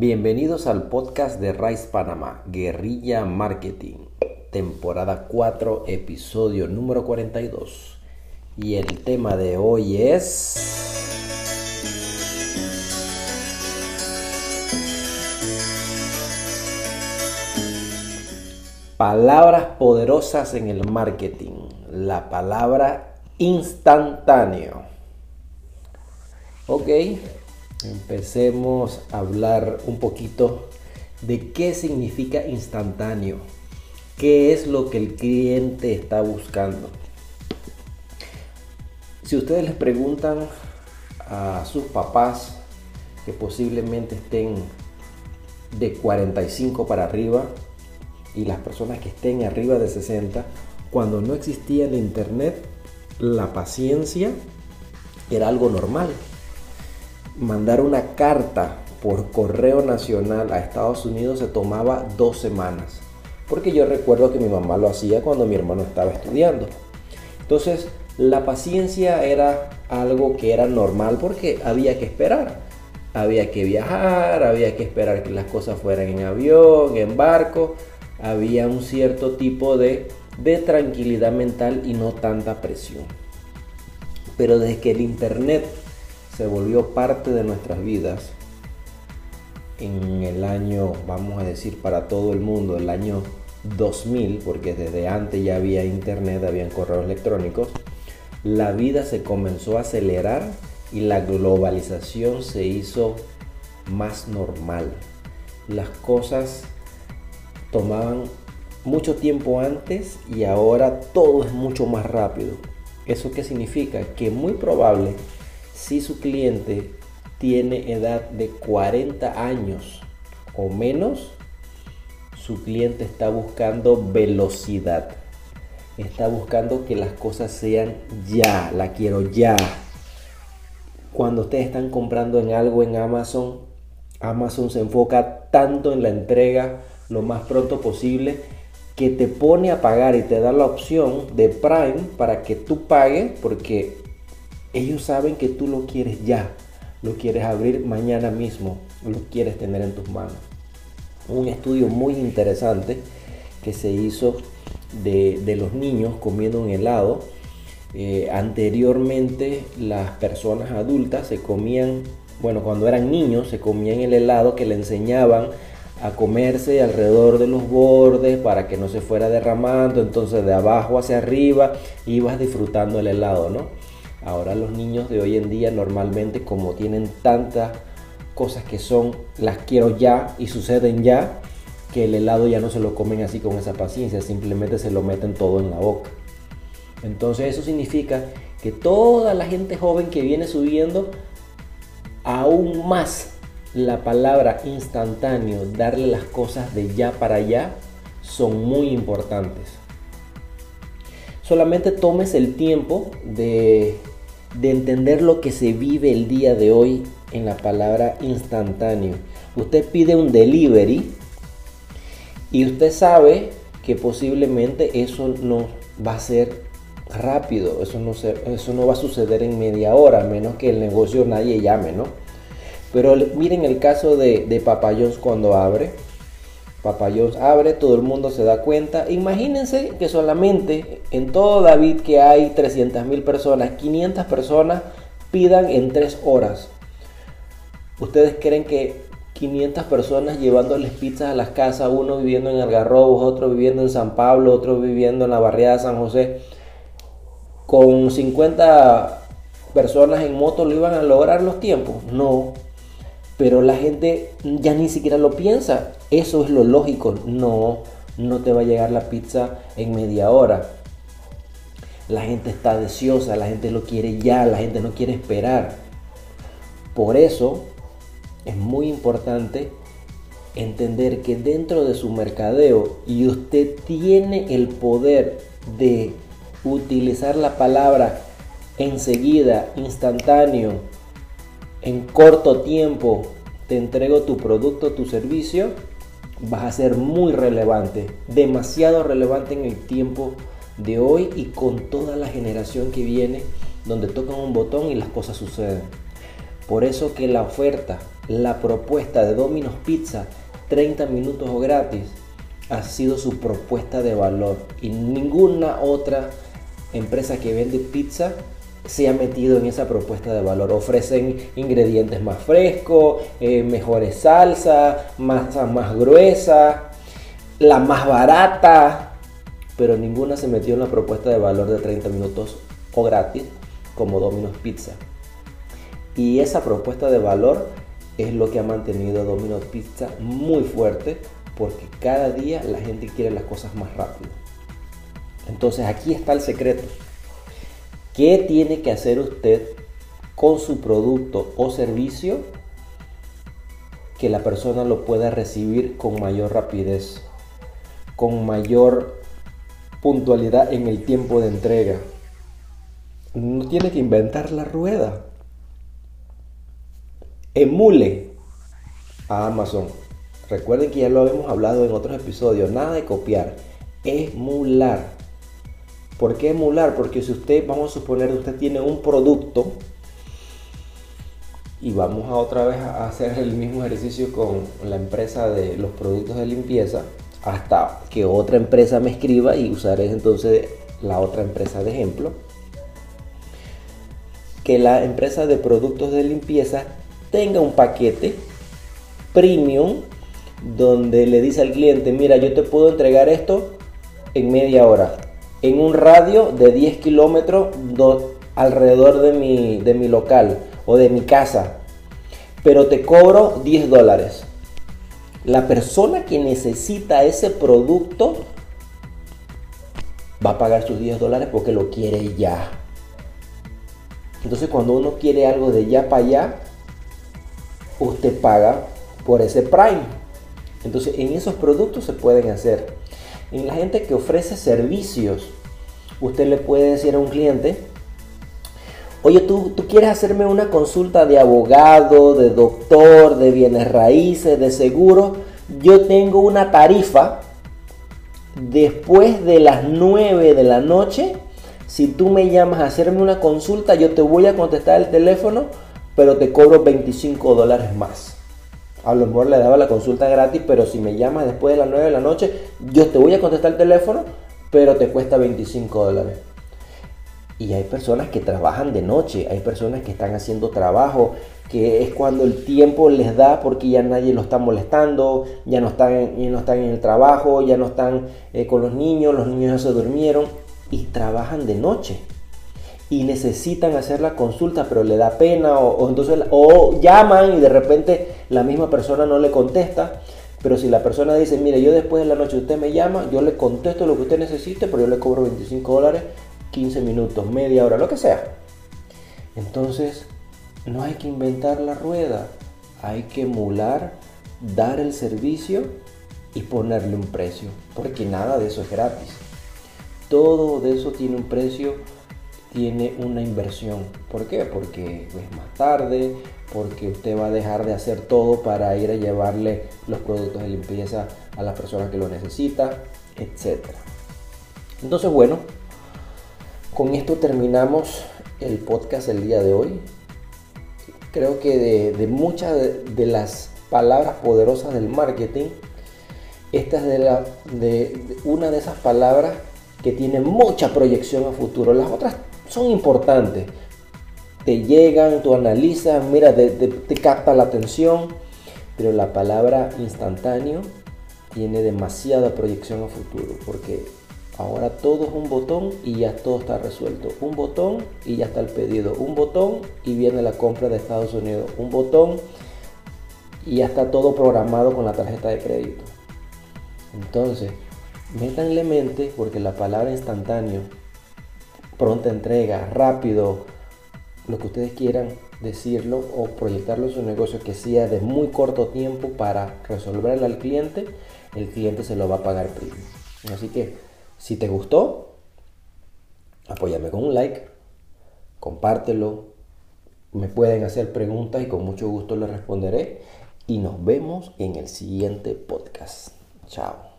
Bienvenidos al podcast de Rice Panamá, Guerrilla Marketing, temporada 4, episodio número 42. Y el tema de hoy es... Palabras poderosas en el marketing. La palabra instantáneo. Ok, empecemos a hablar un poquito de qué significa instantáneo. ¿Qué es lo que el cliente está buscando? Si ustedes les preguntan a sus papás que posiblemente estén de 45 para arriba y las personas que estén arriba de 60, cuando no existía el internet, la paciencia era algo normal mandar una carta por correo nacional a Estados Unidos se tomaba dos semanas. Porque yo recuerdo que mi mamá lo hacía cuando mi hermano estaba estudiando. Entonces, la paciencia era algo que era normal porque había que esperar. Había que viajar, había que esperar que las cosas fueran en avión, en barco. Había un cierto tipo de, de tranquilidad mental y no tanta presión. Pero desde que el Internet se volvió parte de nuestras vidas en el año, vamos a decir, para todo el mundo, el año 2000, porque desde antes ya había internet, habían correos electrónicos, la vida se comenzó a acelerar y la globalización se hizo más normal. Las cosas tomaban mucho tiempo antes y ahora todo es mucho más rápido. ¿Eso qué significa? Que muy probable si su cliente tiene edad de 40 años o menos, su cliente está buscando velocidad. Está buscando que las cosas sean ya, la quiero ya. Cuando ustedes están comprando en algo en Amazon, Amazon se enfoca tanto en la entrega lo más pronto posible que te pone a pagar y te da la opción de Prime para que tú pagues porque ellos saben que tú lo quieres ya, lo quieres abrir mañana mismo, lo quieres tener en tus manos. Un estudio muy interesante que se hizo de, los niños comiendo un helado. Eh, anteriormente las personas adultas se comían, bueno, cuando eran niños se comían el helado que le enseñaban a comerse alrededor de los bordes para que no se fuera derramando, entonces de abajo hacia arriba ibas disfrutando el helado, ¿no? Ahora los niños de hoy en día normalmente como tienen tantas cosas que son las quiero ya y suceden ya, que el helado ya no se lo comen así con esa paciencia, simplemente se lo meten todo en la boca. Entonces eso significa que toda la gente joven que viene subiendo aún más la palabra instantáneo, darle las cosas de ya para allá, son muy importantes. Solamente tomes el tiempo de de entender lo que se vive el día de hoy en la palabra instantáneo. Usted pide un delivery y usted sabe que posiblemente eso no va a ser rápido, eso no, eso no va a suceder en media hora, a menos que el negocio nadie llame, ¿no? Pero miren el caso de, de cuando abre Papayos abre, todo el mundo se da cuenta. Imagínense que solamente en todo David que hay 300 mil personas, 500 personas pidan en 3 horas. ¿Ustedes creen que 500 personas llevándoles pizzas a las casas, uno viviendo en Algarrobos, otro viviendo en San Pablo, otro viviendo en la barriada de San José, con 50 personas en moto lo iban a lograr los tiempos? No, pero la gente ya ni siquiera lo piensa. Eso es lo lógico. No, no te va a llegar la pizza en media hora. La gente está deseosa, la gente lo quiere ya, la gente no quiere esperar. Por eso es muy importante entender que dentro de su mercadeo y usted tiene el poder de utilizar la palabra enseguida, instantáneo, en corto tiempo te entrego tu producto, tu servicio, vas a ser muy relevante, demasiado relevante en el tiempo de hoy y con toda la generación que viene, donde tocan un botón y las cosas suceden. Por eso que la oferta, la propuesta de Domino's Pizza 30 minutos o gratis ha sido su propuesta de valor y ninguna otra empresa que vende pizza se ha metido en esa propuesta de valor. Ofrecen ingredientes más frescos, eh, mejores salsas, masa más gruesa, la más barata, pero ninguna se metió en la propuesta de valor de 30 minutos o gratis como Domino's Pizza. Y esa propuesta de valor es lo que ha mantenido Domino's Pizza muy fuerte porque cada día la gente quiere las cosas más rápido. Entonces aquí está el secreto. ¿Qué tiene que hacer usted con su producto o servicio que la persona lo pueda recibir con mayor rapidez, con mayor puntualidad en el tiempo de entrega? No tiene que inventar la rueda. Emule a Amazon. Recuerden que ya lo hemos hablado en otros episodios. Nada de copiar. Emular. ¿Por qué emular? Porque si usted, vamos a suponer, usted tiene un producto y vamos a otra vez a hacer el mismo ejercicio con la empresa de los productos de limpieza hasta que otra empresa me escriba y usaré entonces la otra empresa de ejemplo. Que la empresa de productos de limpieza tenga un paquete premium donde le dice al cliente, mira, yo te puedo entregar esto en media hora en un radio de 10 kilómetros alrededor de mi, de mi local o de mi casa, pero te cobro 10 dólares. La persona que necesita ese producto va a pagar sus 10 dólares porque lo quiere ya. Entonces cuando uno quiere algo de ya para allá, usted paga por ese Prime. Entonces en esos productos se pueden hacer. En la gente que ofrece servicios, usted le puede decir a un cliente, oye, ¿tú, tú quieres hacerme una consulta de abogado, de doctor, de bienes raíces, de seguro. Yo tengo una tarifa después de las 9 de la noche. Si tú me llamas a hacerme una consulta, yo te voy a contestar el teléfono, pero te cobro 25 dólares más. A lo mejor le daba la consulta gratis, pero si me llamas después de las 9 de la noche, yo te voy a contestar el teléfono, pero te cuesta 25 dólares. Y hay personas que trabajan de noche, hay personas que están haciendo trabajo, que es cuando el tiempo les da porque ya nadie lo está molestando, ya no están, no están en el trabajo, ya no están eh, con los niños, los niños ya se durmieron y trabajan de noche y necesitan hacer la consulta, pero le da pena o llaman y de repente la misma persona no le contesta. Pero si la persona dice, mire, yo después de la noche usted me llama, yo le contesto lo que usted necesite, pero yo le cobro 25 dólares, 15 minutos, media hora, lo que sea. Entonces, no hay que inventar la rueda, hay que emular, dar el servicio y ponerle un precio, porque nada de eso es gratis. Todo de eso tiene un precio tiene una inversión. ¿Por qué? Porque es más tarde, porque usted va a dejar de hacer todo para ir a llevarle los productos de limpieza a las personas que lo necesita, etc. Entonces, bueno, con esto terminamos el podcast el día de hoy. Creo que de, muchas de, las palabras poderosas del marketing, esta es de una de esas palabras que tiene mucha proyección a futuro. Las otras son importantes. Te llegan, tú analizas, mira, te, capta la atención, pero la palabra instantáneo tiene demasiada proyección a futuro, porque ahora todo es un botón y ya todo está resuelto. Un botón y ya está el pedido. Un botón y viene la compra de Estados Unidos. Un botón y ya está todo programado con la tarjeta de crédito. Entonces, métanle mente porque la palabra instantáneo pronta entrega, rápido, lo que ustedes quieran decirlo o proyectarlo en su negocio que sea de muy corto tiempo para resolverle al cliente, el cliente se lo va a pagar primero. Así que si te gustó, apóyame con un like, compártelo, me pueden hacer preguntas y con mucho gusto les responderé y nos vemos en el siguiente podcast. Chao.